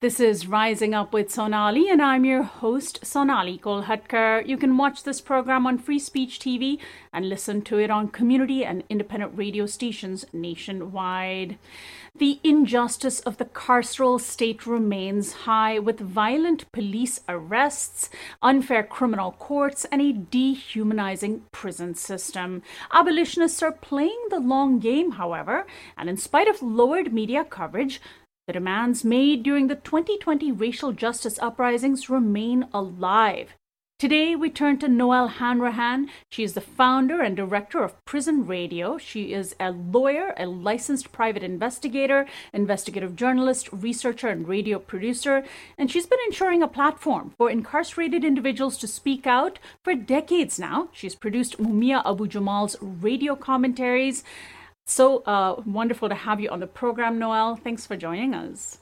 This is Rising Up with Sonali, and I'm your host, Sonali Kolhatkar. You can watch this program on Free Speech TV and listen to it on community and independent radio stations nationwide. The injustice of the carceral state remains high, with violent police arrests, unfair criminal courts, and a dehumanizing prison system. Abolitionists are playing the long game, however, and in spite of lowered media coverage, the demands made during the 2020 racial justice uprisings remain alive. Today, we turn to Noelle Hanrahan. She is the founder and director of Prison Radio. She is a lawyer, a licensed private investigator, investigative journalist, researcher, and radio producer. And she's been ensuring a platform for incarcerated individuals to speak out for decades now. She's produced Mumia Abu Jamal's radio commentaries so uh, wonderful to have you on the program, Noelle. Thanks for joining us.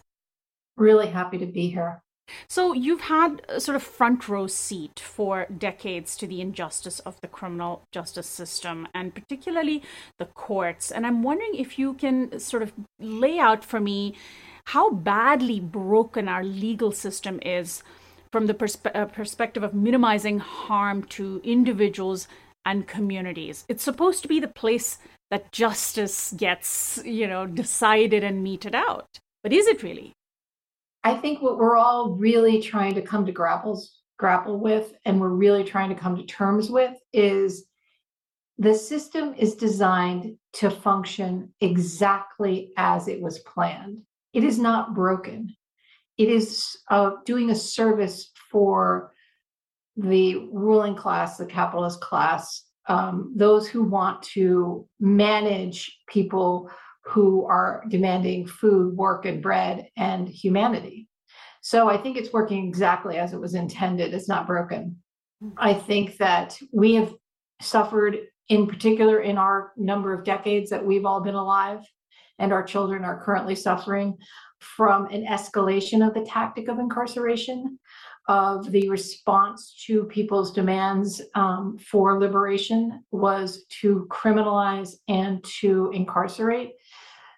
Really happy to be here. So, you've had a sort of front row seat for decades to the injustice of the criminal justice system and particularly the courts. And I'm wondering if you can sort of lay out for me how badly broken our legal system is from the perspe- uh, perspective of minimizing harm to individuals and communities. It's supposed to be the place that justice gets, you know, decided and meted out. But is it really? I think what we're all really trying to come to grapples grapple with and we're really trying to come to terms with is the system is designed to function exactly as it was planned. It is not broken. It is uh, doing a service for the ruling class, the capitalist class, um, those who want to manage people who are demanding food, work, and bread and humanity. So I think it's working exactly as it was intended. It's not broken. I think that we have suffered, in particular, in our number of decades that we've all been alive, and our children are currently suffering from an escalation of the tactic of incarceration of the response to people's demands um, for liberation was to criminalize and to incarcerate.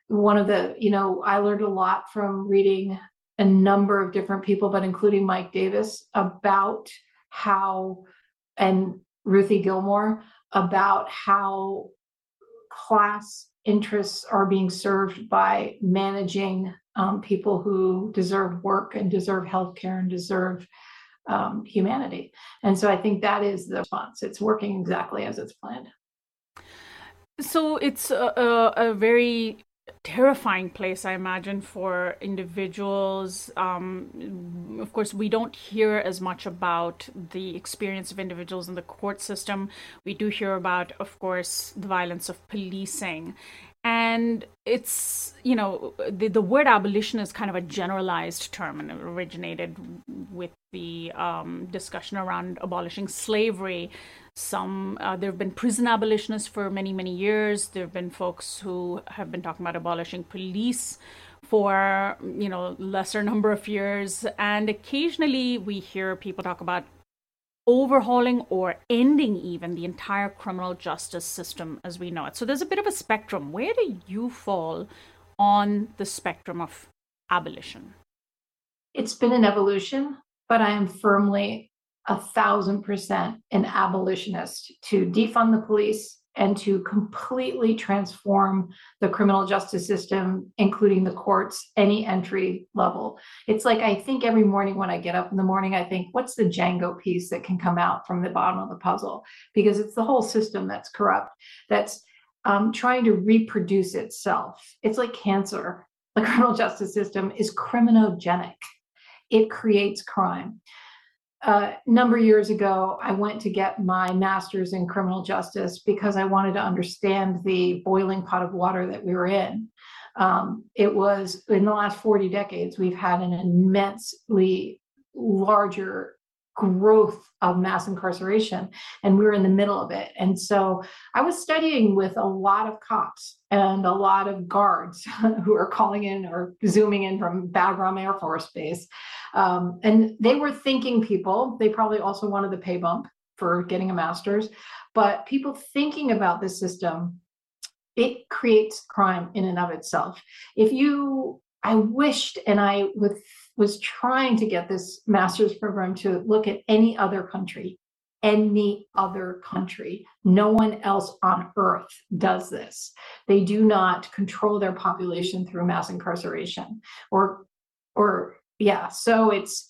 One of the, you know, I learned a lot from reading a number of different people, but including Mike Davis, about how, and Ruthie Gilmore, about how class interests are being served by managing um, people who deserve work and deserve health care and deserve um, humanity. And so I think that is the response. It's working exactly as it's planned. So it's a, a, a very terrifying place, I imagine, for individuals. Um, of course, we don't hear as much about the experience of individuals in the court system. We do hear about, of course, the violence of policing and it's you know the, the word abolition is kind of a generalized term and it originated with the um, discussion around abolishing slavery. Some uh, there have been prison abolitionists for many many years. There have been folks who have been talking about abolishing police for you know lesser number of years. And occasionally we hear people talk about overhauling or ending even the entire criminal justice system as we know it. So there's a bit of a spectrum. Where do you fall on the spectrum of abolition? It's been an evolution, but I am firmly a thousand percent an abolitionist to defund the police, and to completely transform the criminal justice system, including the courts, any entry level. It's like I think every morning when I get up in the morning, I think, what's the Jenga piece that can come out from the bottom of the puzzle? Because it's the whole system that's corrupt, that's um, trying to reproduce itself. It's like cancer. The criminal justice system is criminogenic, it creates crime a number of years ago, I went to get my master's in criminal justice because I wanted to understand the boiling pot of water that we were in. Um, it was in the last 40 decades, we've had an immensely larger growth of mass incarceration and we were in the middle of it. And so i was studying with a lot of cops and a lot of guards who are calling in or zooming in from bagram air force base. Um, and they were thinking people they probably also wanted the pay bump for getting a master's but people thinking about the system it creates crime in and of itself. If you i wished and i with was trying to get this master's program to look at any other country, any other country. No one else on earth does this. They do not control their population through mass incarceration or, or, yeah. So it's,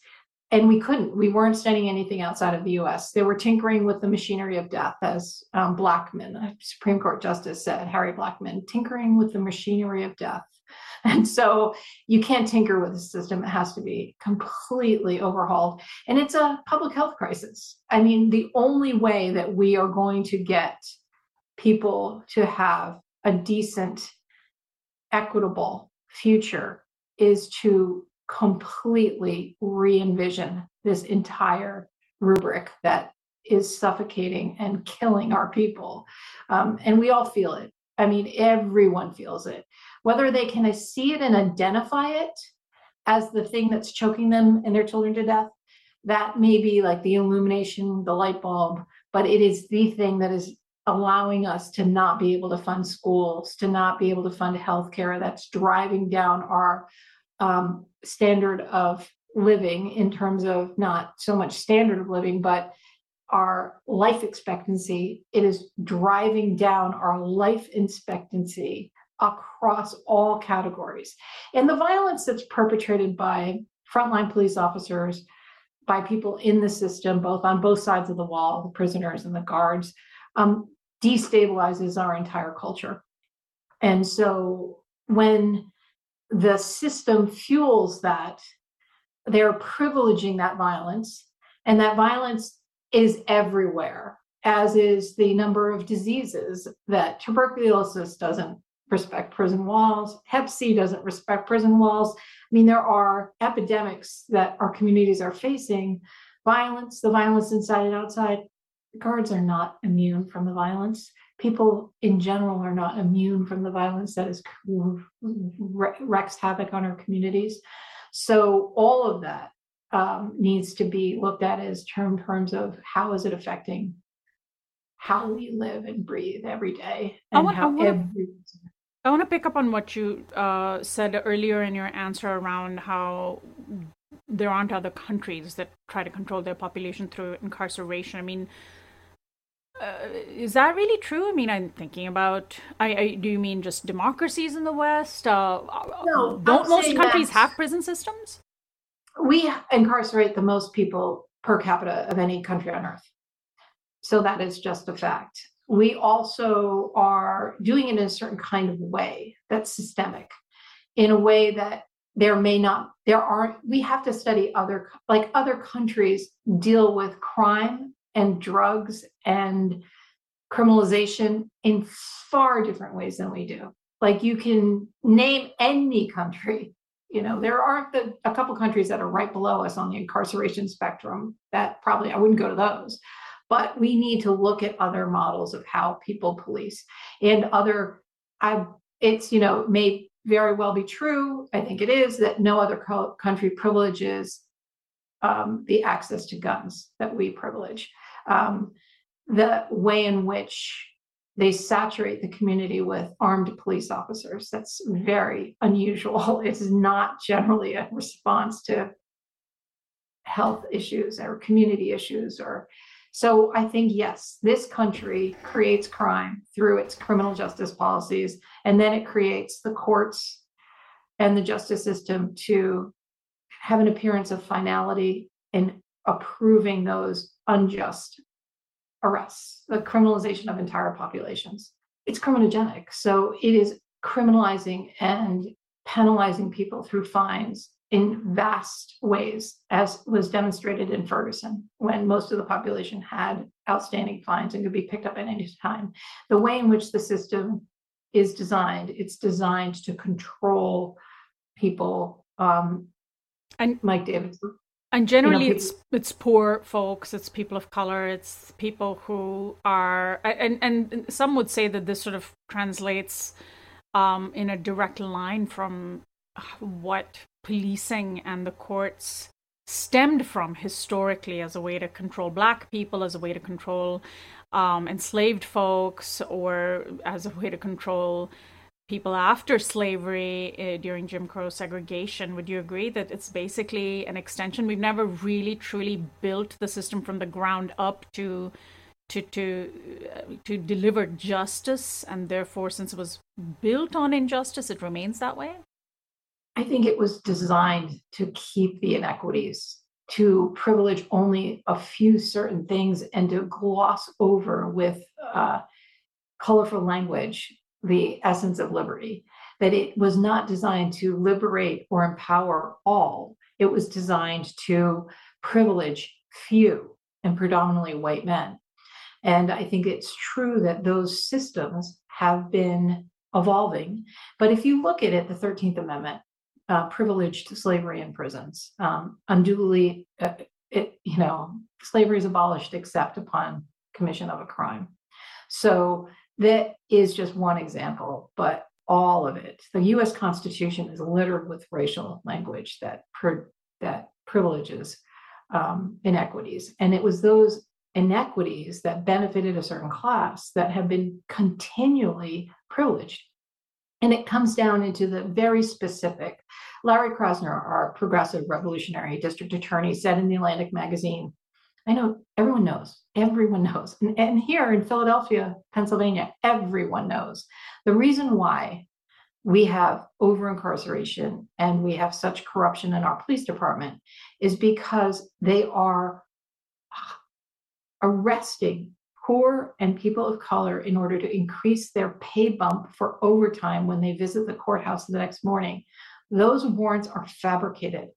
and we couldn't. We weren't studying anything outside of the U.S. They were tinkering with the machinery of death, as um, Blackmun, a Supreme Court Justice said, Harry Blackmun, tinkering with the machinery of death. And so you can't tinker with the system. It has to be completely overhauled. And it's a public health crisis. I mean, the only way that we are going to get people to have a decent, equitable future is to completely re envision this entire rubric that is suffocating and killing our people. Um, and we all feel it. I mean, everyone feels it. Whether they can see it and identify it as the thing that's choking them and their children to death, that may be like the illumination, the light bulb, but it is the thing that is allowing us to not be able to fund schools, to not be able to fund healthcare. That's driving down our um, standard of living in terms of not so much standard of living, but our life expectancy. It is driving down our life expectancy across all categories. And the violence that's perpetrated by frontline police officers, by people in the system, both on both sides of the wall, the prisoners and the guards, um, destabilizes our entire culture. And so when the system fuels that, they're privileging that violence, and that violence is everywhere, as is the number of diseases that tuberculosis doesn't respect prison walls. Hep C doesn't respect prison walls. I mean, there are epidemics that our communities are facing violence, the violence inside and outside. Guards are not immune from the violence people in general are not immune from the violence that is wreaks havoc on our communities. So all of that um, needs to be looked at as term terms of how is it affecting how we live and breathe every day and I want, how I want, every I want to pick up on what you uh, said earlier in your answer around how there aren't other countries that try to control their population through incarceration. I mean, uh, is that really true? I mean, I'm thinking about. I, I do you mean just democracies in the West? Uh, no, don't most countries have prison systems? We incarcerate the most people per capita of any country on earth, so that is just a fact. We also are doing it in a certain kind of way that's systemic, in a way that there may not there aren't. We have to study other like other countries deal with crime and drugs and criminalization in far different ways than we do. Like you can name any country, you know, there are the, a couple countries that are right below us on the incarceration spectrum that probably I wouldn't go to those. But we need to look at other models of how people police and other I it's you know may very well be true. I think it is that no other co- country privileges um, the access to guns that we privilege um, the way in which they saturate the community with armed police officers. That's mm-hmm. very unusual. It's not generally a response to health issues or community issues or so I think yes, this country creates crime through its criminal justice policies, and then it creates the courts and the justice system to have an appearance of finality in approving those unjust arrests, the criminalization of entire populations. It's criminogenic. So it is criminalizing and penalizing people through fines in vast ways, as was demonstrated in Ferguson, when most of the population had outstanding fines and could be picked up at any time. The way in which the system is designed, it's designed to control people. Um, and Mike Davidson and generally you know, it's it's poor folks it's people of color it's people who are and and some would say that this sort of translates um, in a direct line from what policing and the courts stemmed from historically as a way to control black people as a way to control um, enslaved folks or as a way to control people after slavery uh, during Jim Crow segregation. Would you agree that it's basically an extension? We've never really truly built the system from the ground up to to to uh, to deliver justice, and therefore, since it was built on injustice, it remains that way. I think it was designed to keep the inequities, to privilege only a few certain things, and to gloss over with uh, colorful language the essence of liberty. That it was not designed to liberate or empower all. It was designed to privilege few and predominantly white men. And I think it's true that those systems have been evolving. But if you look at it, the 13th Amendment, uh, privileged slavery in prisons, um, unduly, uh, it, you know, slavery is abolished except upon commission of a crime. So that is just one example, but all of it. The U.S. Constitution is littered with racial language that that privileges um, inequities, and it was those inequities that benefited a certain class that have been continually privileged. And it comes down into the very specific. Larry Krasner, our progressive revolutionary district attorney, said in the Atlantic magazine, I know everyone knows, everyone knows. And, and here in Philadelphia, Pennsylvania, everyone knows. The reason why we have over incarceration and we have such corruption in our police department is because they are arresting poor and people of color in order to increase their pay bump for overtime when they visit the courthouse the next morning. Those warrants are fabricated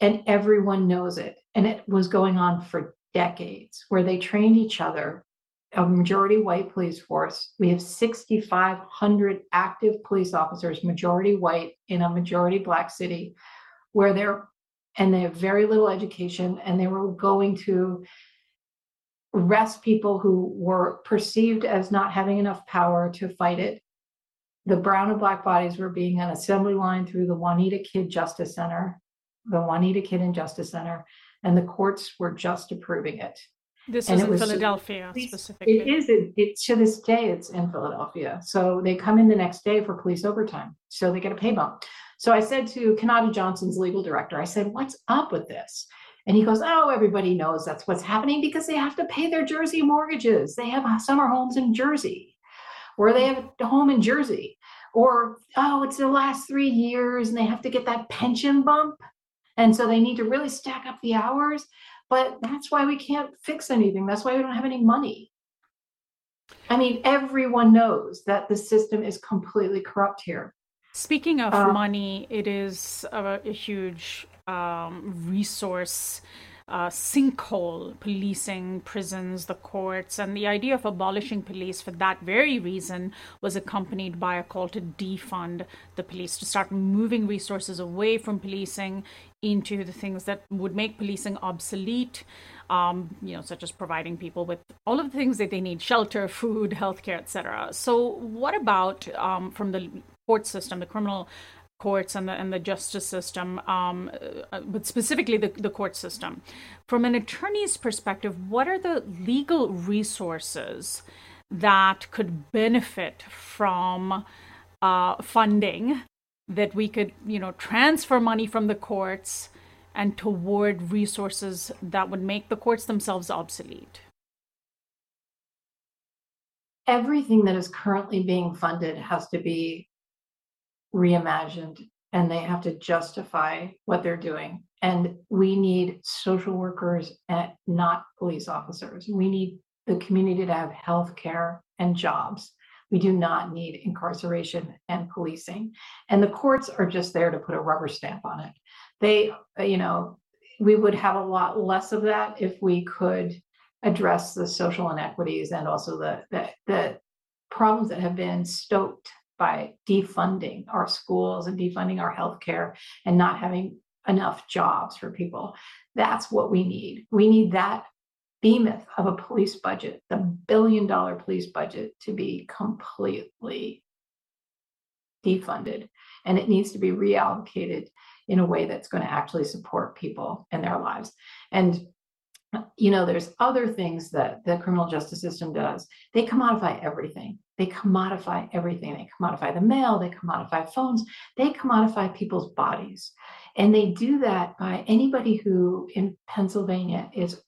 and everyone knows it. And it was going on for decades where they trained each other. A majority white police force. We have 6,500 active police officers, majority white, in a majority black city, where they're, and they have very little education, and they were going to arrest people who were perceived as not having enough power to fight it. The brown and black bodies were being on assembly line through the Juanita Kidd Justice Center the Juanita Kidd Justice Center, and the courts were just approving it. This and is in was, Philadelphia specifically. It is. It, it, to this day, it's in Philadelphia. So they come in the next day for police overtime. So they get a pay bump. So I said to Kanata Johnson's legal director, I said, "What's up with this?" And he goes, "Oh, everybody knows that's what's happening because they have to pay their Jersey mortgages. They have summer homes in Jersey, or they have a home in Jersey, or oh, it's the last three years and they have to get that pension bump." And so they need to really stack up the hours. But that's why we can't fix anything. That's why we don't have any money. I mean, everyone knows that the system is completely corrupt here. Speaking of um, money, it is a, a huge um, resource uh, sinkhole policing prisons, the courts, and the idea of abolishing police for that very reason was accompanied by a call to defund the police, to start moving resources away from policing into the things that would make policing obsolete. Um, you know, such as providing people with all of the things that they need: shelter, food, healthcare, etc. So, what about um, from the court system, the criminal courts and the and the justice system, um, uh, but specifically the, the court system. From an attorney's perspective, what are the legal resources that could benefit from uh, funding that we could, you know, transfer money from the courts and toward resources that would make the courts themselves obsolete? Everything that is currently being funded has to be reimagined and they have to justify what they're doing. And we need social workers and not police officers. We need the community to have health care and jobs. We do not need incarceration and policing. And the courts are just there to put a rubber stamp on it. They, you know, we would have a lot less of that if we could address the social inequities and also the, the, the problems that have been stoked by defunding our schools and defunding our healthcare and not having enough jobs for people. That's what we need. We need that behemoth of a police budget, the billion dollar police budget, to be completely defunded. And it needs to be reallocated in a way that's going to actually support people in their lives. And you know, there's other things that the criminal justice system does. They commodify everything. They commodify everything. They commodify the mail, they commodify phones, they commodify people's bodies. And they do that by anybody who in Pennsylvania is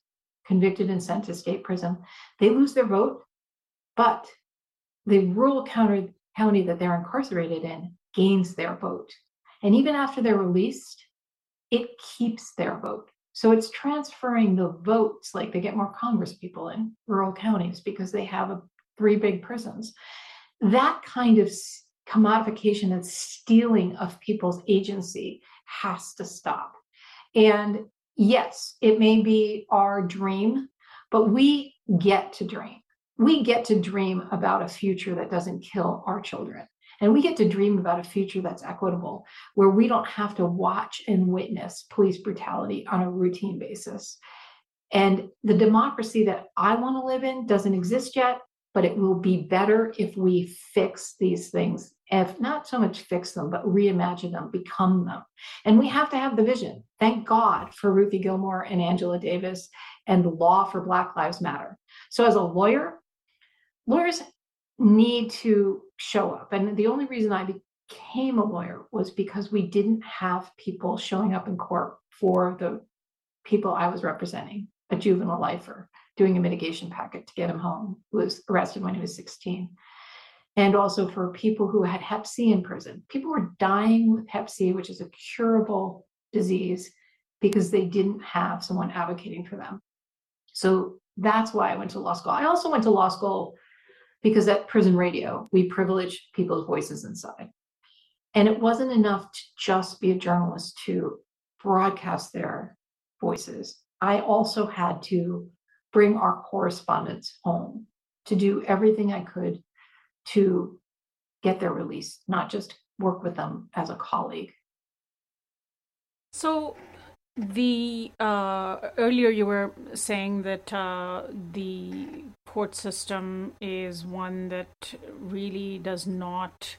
convicted and sent to state prison, they lose their vote, but the rural county, county that they're incarcerated in gains their vote. And even after they're released, it keeps their vote. So it's transferring the votes, like they get more Congress people in rural counties because they have a, three big prisons. That kind of commodification and stealing of people's agency has to stop. And yes, it may be our dream, but we get to dream. We get to dream about a future that doesn't kill our children. And we get to dream about a future that's equitable, where we don't have to watch and witness police brutality on a routine basis. And the democracy that I want to live in doesn't exist yet, but it will be better if we fix these things. If not so much fix them, but reimagine them, become them. And we have to have the vision. Thank God for Ruthie Gilmore and Angela Davis and the law for Black Lives Matter. So, as a lawyer, lawyers need to show up. And the only reason I became a lawyer was because we didn't have people showing up in court for the people I was representing, a juvenile lifer doing a mitigation packet to get him home, was arrested when he was 16. And also for people who had hep C in prison. People were dying with hep C, which is a curable disease, because they didn't have someone advocating for them. So that's why I went to law school. I also went to law school because at prison radio, we privilege people's voices inside. And it wasn't enough to just be a journalist to broadcast their voices. I also had to bring our correspondents home to do everything I could to get their release, not just work with them as a colleague. So, the uh, earlier you were saying that uh, the court system is one that really does not,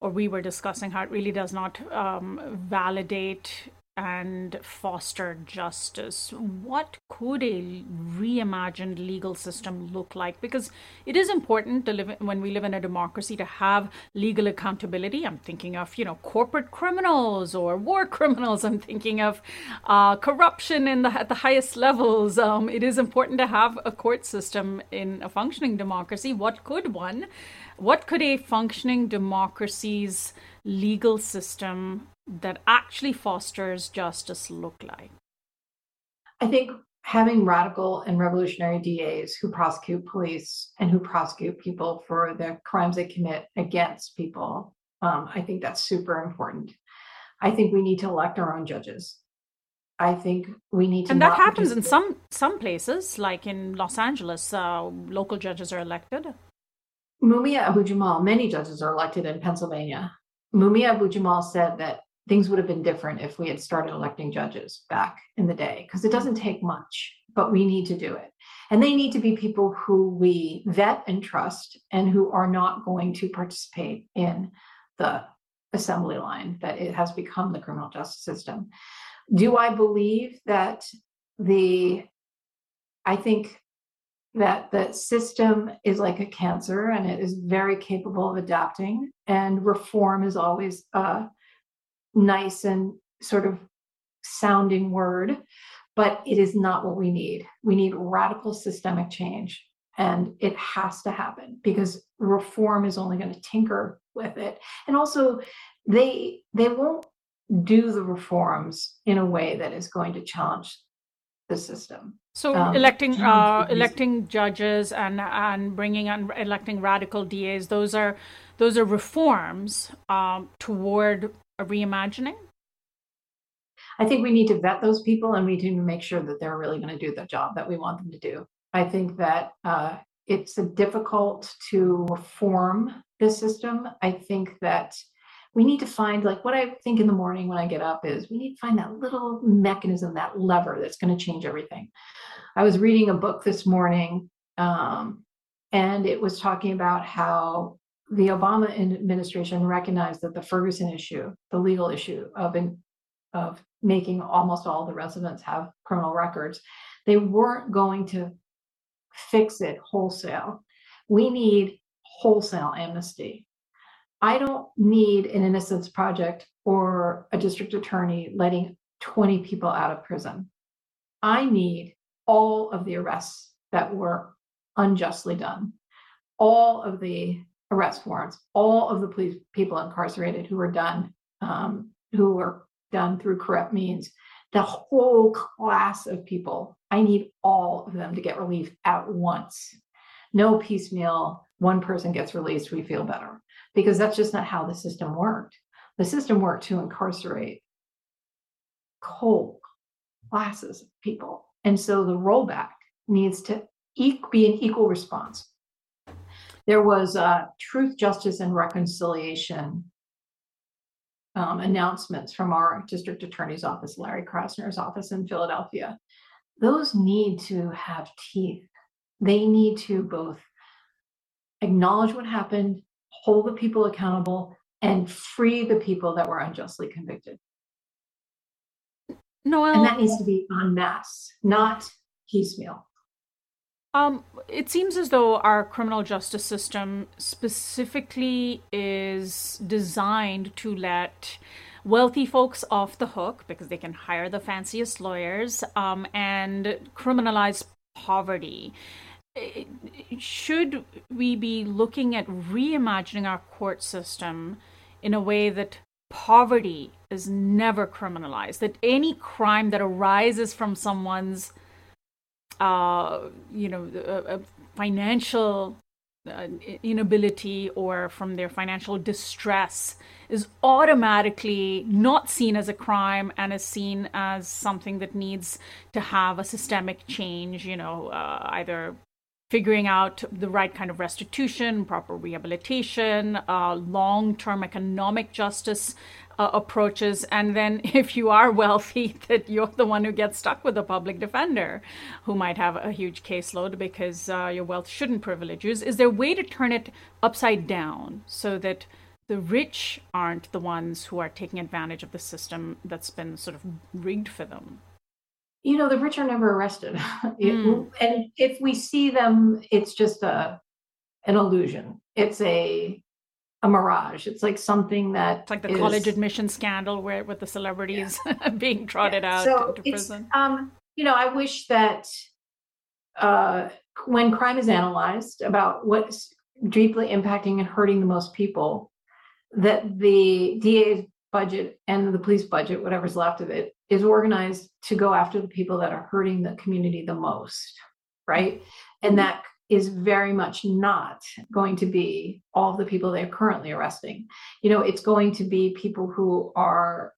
or we were discussing how it really does not um, validate and foster justice. What could a reimagined legal system look like? Because it is important to live when we live in a democracy to have legal accountability. I'm thinking of you know corporate criminals or war criminals. I'm thinking of uh, corruption in the at the highest levels. Um, it is important to have a court system in a functioning democracy. What could one? What could a functioning democracy's legal system that actually fosters justice look like? I think having radical and revolutionary DAs who prosecute police and who prosecute people for the crimes they commit against people, um, I think that's super important. I think we need to elect our own judges. I think we need to. And that happens in some some places, like in Los Angeles, uh, local judges are elected. Mumia Abu Jamal, many judges are elected in Pennsylvania. Mumia Abu Jamal said that things would have been different if we had started electing judges back in the day because it doesn't take much but we need to do it. And they need to be people who we vet and trust and who are not going to participate in the assembly line that it has become the criminal justice system. Do i believe that the i think that the system is like a cancer and it is very capable of adapting and reform is always uh, nice and sort of sounding word, but it is not what we need. We need radical systemic change. And it has to happen because reform is only going to tinker with it. And also, they they won't do the reforms in a way that is going to challenge the system. So um, electing uh, electing judges and and bringing and electing radical DAs those are those are reforms um, toward a reimagining? I think we need to vet those people and we need to make sure that they're really going to do the job that we want them to do. I think that uh, it's difficult to reform this system. I think that we need to find, like, what I think in the morning when I get up is we need to find that little mechanism, that lever that's going to change everything. I was reading a book this morning um, and it was talking about how the Obama administration recognized that the Ferguson issue, the legal issue of in, of making almost all the residents have criminal records, they weren't going to fix it wholesale. We need wholesale amnesty. I don't need an innocence project or a district attorney letting 20 people out of prison. I need all of the arrests that were unjustly done, all of the arrest warrants, all of the police people incarcerated who were done, um, who were done through corrupt means, the whole class of people. I need all of them to get relief at once. No piecemeal, one person gets released, we feel better, because that's just not how the system worked. The system worked to incarcerate whole classes of people. And so the rollback needs to be an equal response. There was uh, truth, justice, and reconciliation um, announcements from our district attorney's office, Larry Krasner's office in Philadelphia. Those need to have teeth. They need to both acknowledge what happened, hold the people accountable, and free the people that were unjustly convicted. Noelle, and that needs to be en masse, not piecemeal. Um, it seems as though our criminal justice system specifically is designed to let wealthy folks off the hook because they can hire the fanciest lawyers um, and criminalize poverty. Should we be looking at reimagining our court system in a way that poverty is never criminalized, that any crime that arises from someone's uh, you know, a, a financial uh, inability or from their financial distress is automatically not seen as a crime and is seen as something that needs to have a systemic change, you know, uh, either figuring out the right kind of restitution, proper rehabilitation, uh, long term economic justice uh, approaches. And then, if you are wealthy, that you're the one who gets stuck with a public defender who might have a huge caseload because uh, your wealth shouldn't privilege you. Is there a way to turn it upside down so that the rich aren't the ones who are taking advantage of the system that's been sort of rigged for them? You know, the rich are never arrested. Mm. and if we see them, it's just a an illusion. It's a a mirage. It's like something that it's like the is, college admission scandal where with the celebrities yeah. being trotted yeah. out so into prison. Um, you know, I wish that uh, when crime is analyzed about what's deeply impacting and hurting the most people, that the DA's budget and the police budget, whatever's left of it, is organized to go after the people that are hurting the community the most, right? And that is very much not going to be all the people they're currently arresting. You know, it's going to be people who are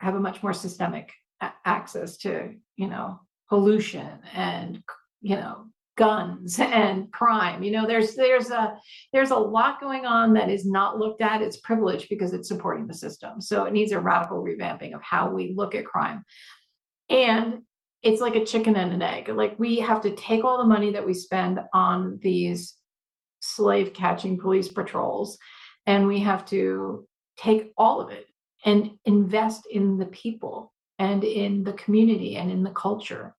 have a much more systemic a- access to, you know, pollution and you know guns and crime. You know there's there's a there's a lot going on that is not looked at. It's privileged because it's supporting the system. So it needs a radical revamping of how we look at crime. And it's like a chicken and an egg. Like we have to take all the money that we spend on these slave catching police patrols and we have to take all of it and invest in the people and in the community and in the culture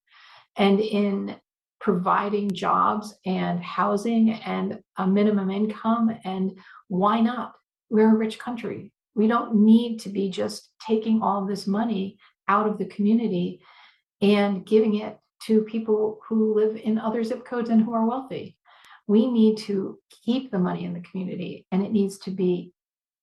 and in providing jobs and housing and a minimum income. And why not? We're a rich country. We don't need to be just taking all this money out of the community and giving it to people who live in other zip codes and who are wealthy. We need to keep the money in the community and it needs to be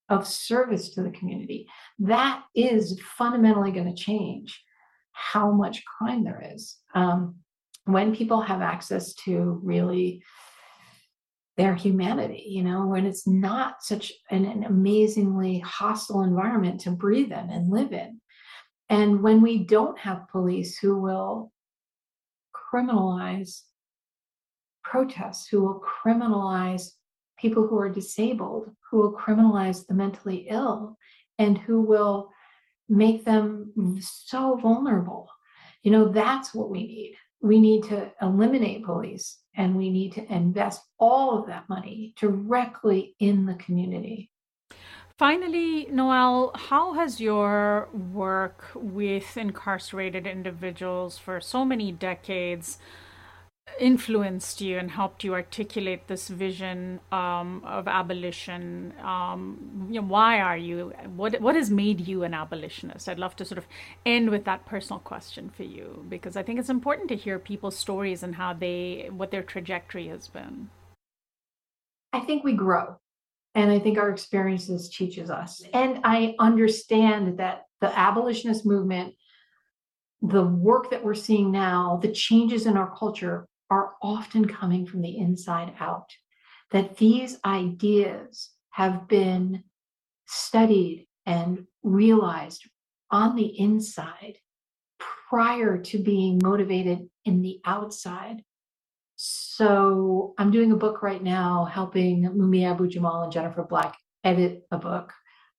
of service to the community. That is fundamentally going to change how much crime there is. Um, when people have access to really their humanity, you know, when it's not such an, an amazingly hostile environment to breathe in and live in. And when we don't have police who will criminalize protests, who will criminalize people who are disabled, who will criminalize the mentally ill, and who will make them so vulnerable. You know, that's what we need. We need to eliminate police and we need to invest all of that money directly in the community. Finally, Noelle, how has your work with incarcerated individuals for so many decades influenced you and helped you articulate this vision um, of abolition? Um, you know, why are you? What what has made you an abolitionist? I'd love to sort of end with that personal question for you because I think it's important to hear people's stories and how they what their trajectory has been. I think we grow. And I think our experiences teaches us. And I understand that the abolitionist movement, the work that we're seeing now, the changes in our culture are often coming from the inside out. That these ideas have been studied and realized on the inside prior to being motivated in the outside so I'm doing a book right now helping Mumia Abu Jamal and Jennifer Black edit a book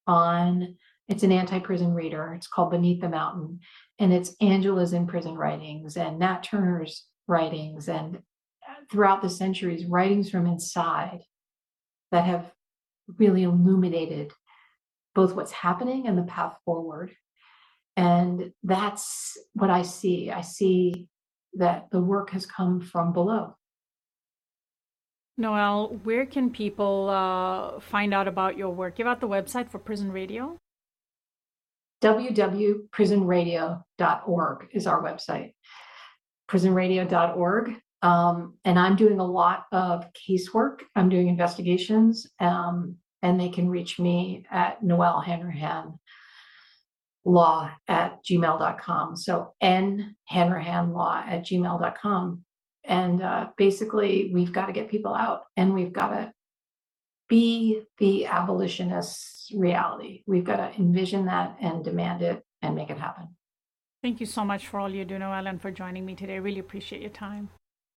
on it's an anti-prison reader. It's called Beneath the Mountain. And it's Angela's in prison writings and Nat Turner's writings and uh, throughout the centuries, writings from inside that have really illuminated both what's happening and the path forward. And that's what I see. I see that the work has come from below. Noelle, where can people uh, find out about your work? Give out the website for Prison Radio. www.prisonradio.org is our website. Prisonradio.org. Um, and I'm doing a lot of casework. I'm doing investigations, um, and they can reach me at Noelle Hanrahan law at gmail.com. So n Hanrahan law at gmail.com. And uh, basically, we've got to get people out and we've got to be the abolitionist reality. We've got to envision that and demand it and make it happen. Thank you so much for all you do, Noelle, and for joining me today. I really appreciate your time.